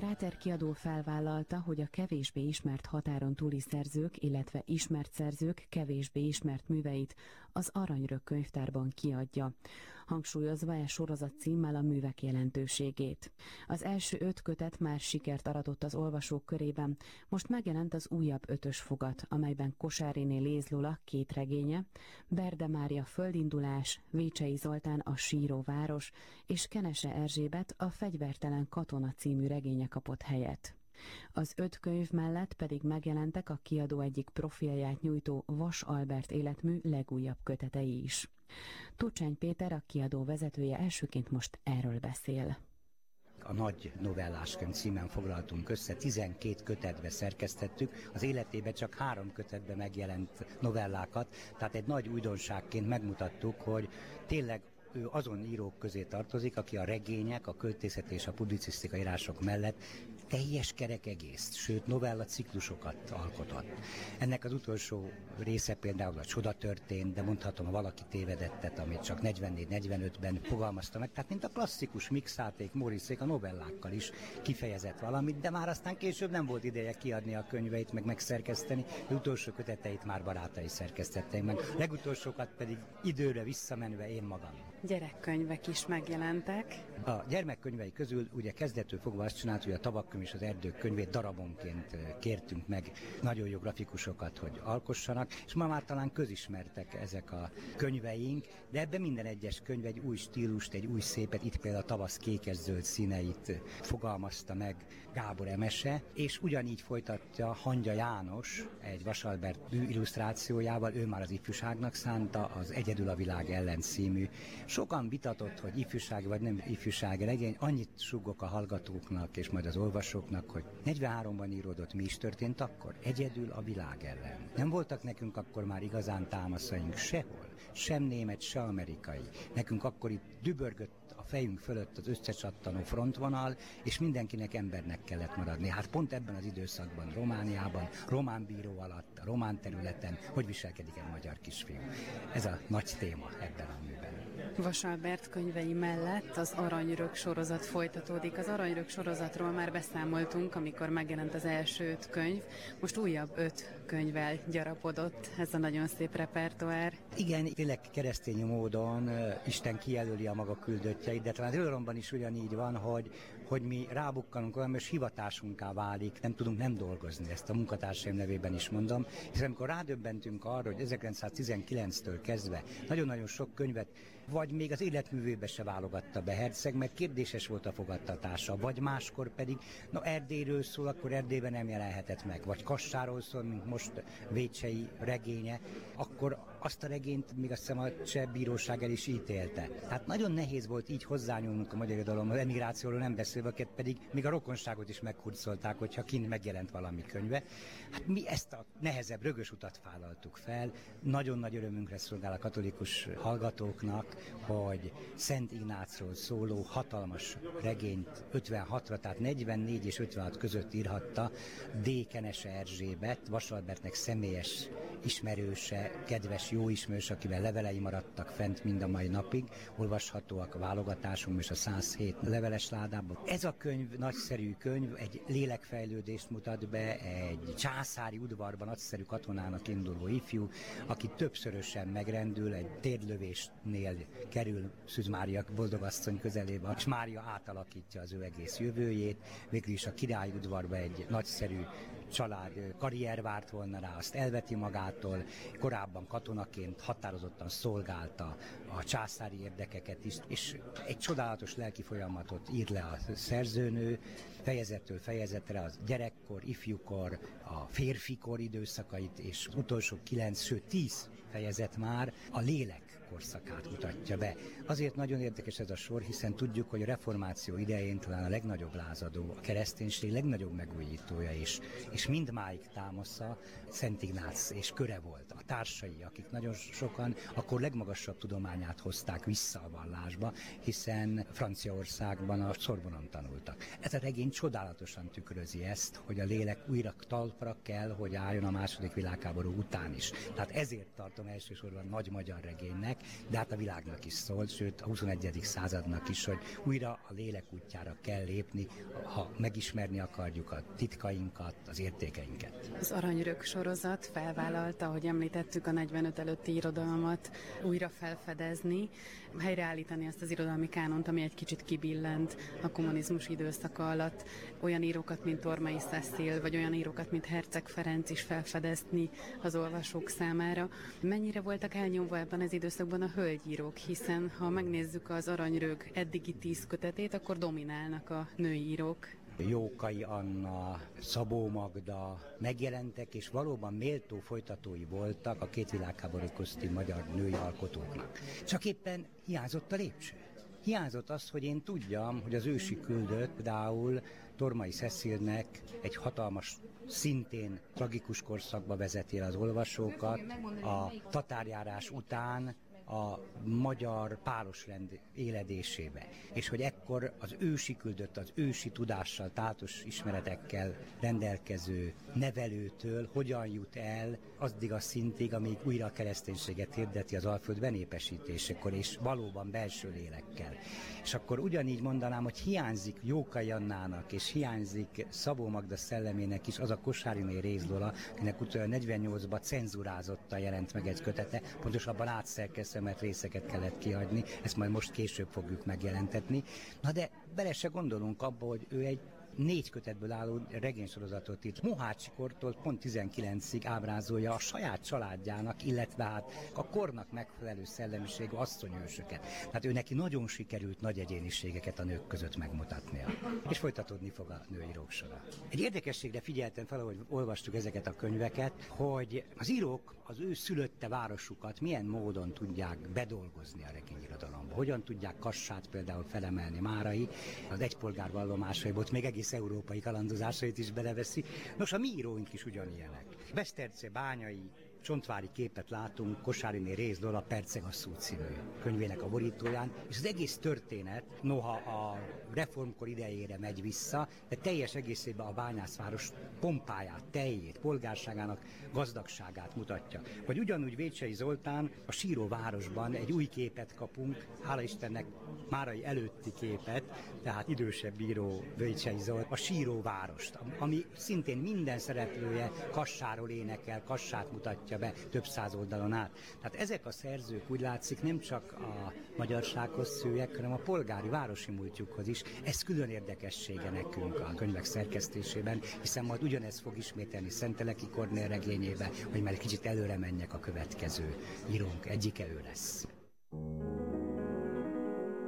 Kráter kiadó felvállalta, hogy a kevésbé ismert határon túli szerzők, illetve ismert szerzők kevésbé ismert műveit az Aranyrök könyvtárban kiadja, hangsúlyozva e sorozat címmel a művek jelentőségét. Az első öt kötet már sikert aratott az olvasók körében, most megjelent az újabb ötös fogat, amelyben Kosáriné Lézlula két regénye, Berde Mária Földindulás, Vécsei Zoltán a Síró város és Kenese Erzsébet a Fegyvertelen katona című regénye kapott helyet. Az öt könyv mellett pedig megjelentek a kiadó egyik profilját nyújtó Vas Albert életmű legújabb kötetei is. Tucsány Péter, a kiadó vezetője elsőként most erről beszél. A nagy novelláskönyv címen foglaltunk össze, 12 kötetbe szerkesztettük, az életében csak három kötetbe megjelent novellákat, tehát egy nagy újdonságként megmutattuk, hogy tényleg ő azon írók közé tartozik, aki a regények, a költészet és a publicisztika írások mellett teljes kerek egész, sőt novella ciklusokat alkotott. Ennek az utolsó része például a csoda történt, de mondhatom, ha valaki tévedettet, amit csak 44-45-ben fogalmazta meg, tehát mint a klasszikus mixáték, Moriszék a novellákkal is kifejezett valamit, de már aztán később nem volt ideje kiadni a könyveit, meg megszerkeszteni, de utolsó köteteit már barátai szerkesztették meg, legutolsókat pedig időre visszamenve én magam. Gyerekkönyvek is megjelentek. A gyermekkönyvei közül ugye kezdetől fogva azt csinált, hogy a tavak és az erdők könyvét darabonként kértünk meg nagyon jó grafikusokat, hogy alkossanak, és ma már talán közismertek ezek a könyveink, de ebben minden egyes könyv egy új stílust, egy új szépet, itt például a tavasz kékes-zöld színeit fogalmazta meg Gábor Emese, és ugyanígy folytatja Hangya János egy Vasalbert illusztrációjával, ő már az ifjúságnak szánta, az Egyedül a világ ellen című. Sokan vitatott, hogy ifjúság vagy nem ifjúság regény, annyit sugok a hallgatóknak és majd az olvasóknak, olvasóknak, hogy 43-ban íródott, mi is történt akkor? Egyedül a világ ellen. Nem voltak nekünk akkor már igazán támaszaink sehol, sem német, se amerikai. Nekünk akkor itt dübörgött a fejünk fölött az összecsattanó frontvonal, és mindenkinek embernek kellett maradni. Hát pont ebben az időszakban, Romániában, román bíró alatt, román területen, hogy viselkedik egy magyar kisfiú. Ez a nagy téma ebben a műben. Vasalbert könyvei mellett az Aranyörök sorozat folytatódik. Az Aranyörök sorozatról már beszámoltunk, amikor megjelent az első öt könyv. Most újabb öt könyvvel gyarapodott ez a nagyon szép repertoár. Igen, tényleg keresztény módon Isten kijelöli a maga küldöttjeit, de talán irodalomban is ugyanígy van, hogy, hogy mi rábukkanunk olyan, és hivatásunká válik, nem tudunk nem dolgozni, ezt a munkatársaim nevében is mondom, hiszen amikor rádöbbentünk arra, hogy 1919-től kezdve nagyon-nagyon sok könyvet vagy még az életművébe se válogatta be Herceg, mert kérdéses volt a fogadtatása, vagy máskor pedig, na Erdélyről szól, akkor Erdélyben nem jelenhetett meg, vagy Kassáról szól, mint most Vécsei regénye, akkor azt a regényt még azt hiszem a cseh bíróság el is ítélte. Tehát nagyon nehéz volt így hozzányúlnunk a magyar irodalom, az emigrációról nem beszélve, pedig még a rokonságot is meghurcolták, hogyha kint megjelent valami könyve. Hát mi ezt a nehezebb, rögös utat vállaltuk fel. Nagyon nagy örömünkre szolgál a katolikus hallgatóknak, hogy Szent Ignácról szóló hatalmas regényt 56-ra, tehát 44 és 56 között írhatta D. Kenese Erzsébet, Vasalbertnek személyes ismerőse, kedves jó ismerős, akivel levelei maradtak fent mind a mai napig, olvashatóak a válogatásom és a 107 leveles ládában. Ez a könyv nagyszerű könyv, egy lélekfejlődést mutat be, egy császári udvarban nagyszerű katonának induló ifjú, aki többszörösen megrendül, egy térlövésnél kerül Szűz Mária boldogasszony közelébe, és Mária átalakítja az ő egész jövőjét, végül is a király udvarba egy nagyszerű család karrier várt volna rá, azt elveti magától, korábban katonaként határozottan szolgálta a császári érdekeket is, és egy csodálatos lelki folyamatot ír le a szerzőnő, fejezettől fejezetre az gyerekkor, ifjúkor, a férfikor időszakait, és utolsó kilenc, sőt tíz fejezet már a lélek korszakát mutatja be. Azért nagyon érdekes ez a sor, hiszen tudjuk, hogy a reformáció idején talán a legnagyobb lázadó, a kereszténység legnagyobb megújítója is, és mindmáig támasza Szent Ignác és köre volt. A társai, akik nagyon sokan akkor legmagasabb tudományát hozták vissza a vallásba, hiszen Franciaországban a Szorbonon tanultak. Ez a regény csodálatosan tükrözi ezt, hogy a lélek újra talpra kell, hogy álljon a második világháború után is. Tehát ezért tartom elsősorban nagy magyar regénynek, de hát a világnak is szól, sőt a 21. századnak is, hogy újra a lélek útjára kell lépni, ha megismerni akarjuk a titkainkat, az értékeinket. Az Aranyrök sorozat felvállalta, hogy említettük a 45 előtti irodalmat újra felfedezni, helyreállítani azt az irodalmi kánont, ami egy kicsit kibillent a kommunizmus időszaka alatt, olyan írókat, mint Tormai Cecil, vagy olyan írókat, mint Herceg Ferenc is felfedezni az olvasók számára. Mennyire voltak elnyomva ebben az időszakban a hölgyírók, hiszen ha megnézzük az Aranyrög eddigi tíz kötetét, akkor dominálnak a női írók. Jókai Anna, Szabó Magda megjelentek, és valóban méltó folytatói voltak a két világháború közti magyar női alkotóknak. Csak éppen hiányzott a lépcső. Hiányzott az, hogy én tudjam, hogy az ősi küldött például Tormai Cecilnek egy hatalmas szintén tragikus korszakba vezeti az olvasókat. A tatárjárás után a magyar párosrend éledésébe. És hogy ekkor az ősi küldött, az ősi tudással, tátos ismeretekkel rendelkező nevelőtől hogyan jut el addig a szintig, amíg újra a kereszténységet hirdeti az Alföld benépesítésekor, és valóban belső lélekkel. És akkor ugyanígy mondanám, hogy hiányzik Jókai Annának, és hiányzik Szabó Magda szellemének is az a Kosáriné Rézlola, akinek utána 48-ban cenzurázottan jelent meg egy kötete, pontosabban átszerkesztve, mert részeket kellett kiadni, ezt majd most később fogjuk megjelentetni. Na de bele se gondolunk abba, hogy ő egy négy kötetből álló regénysorozatot írt. Mohácsi kortól pont 19-ig ábrázolja a saját családjának, illetve hát a kornak megfelelő szellemiségű asszonyősöket. Tehát ő neki nagyon sikerült nagy egyéniségeket a nők között megmutatnia. És folytatódni fog a nőírók sora. Egy érdekességre figyeltem fel, hogy olvastuk ezeket a könyveket, hogy az írók az ő szülötte városukat milyen módon tudják bedolgozni a regényirodalomba. Hogyan tudják Kassát például felemelni Márai, az egypolgár vallomásaiból, még egész egész európai kalandozásait is beleveszi. Nos, a mi íróink is ugyanilyenek. Beszterce, Bányai, csontvári képet látunk Kosáriné Rész Lola Percegasszú című könyvének a borítóján, és az egész történet, noha a reformkor idejére megy vissza, de teljes egészében a bányászváros pompáját, teljét, polgárságának gazdagságát mutatja. Vagy ugyanúgy Vécsei Zoltán a síró városban egy új képet kapunk, hála Istennek Márai előtti képet, tehát idősebb bíró Vécsei Zolt, a síró várost, ami szintén minden szereplője kassáról énekel, kassát mutatja be több száz oldalon át. Tehát ezek a szerzők úgy látszik nem csak a magyarsághoz szűek, hanem a polgári városi múltjukhoz is. Ez külön érdekessége nekünk a könyvek szerkesztésében, hiszen majd ugyanez fog ismételni Szenteleki Kornél regényébe, hogy már egy kicsit előre menjek a következő írónk, egyike ő lesz.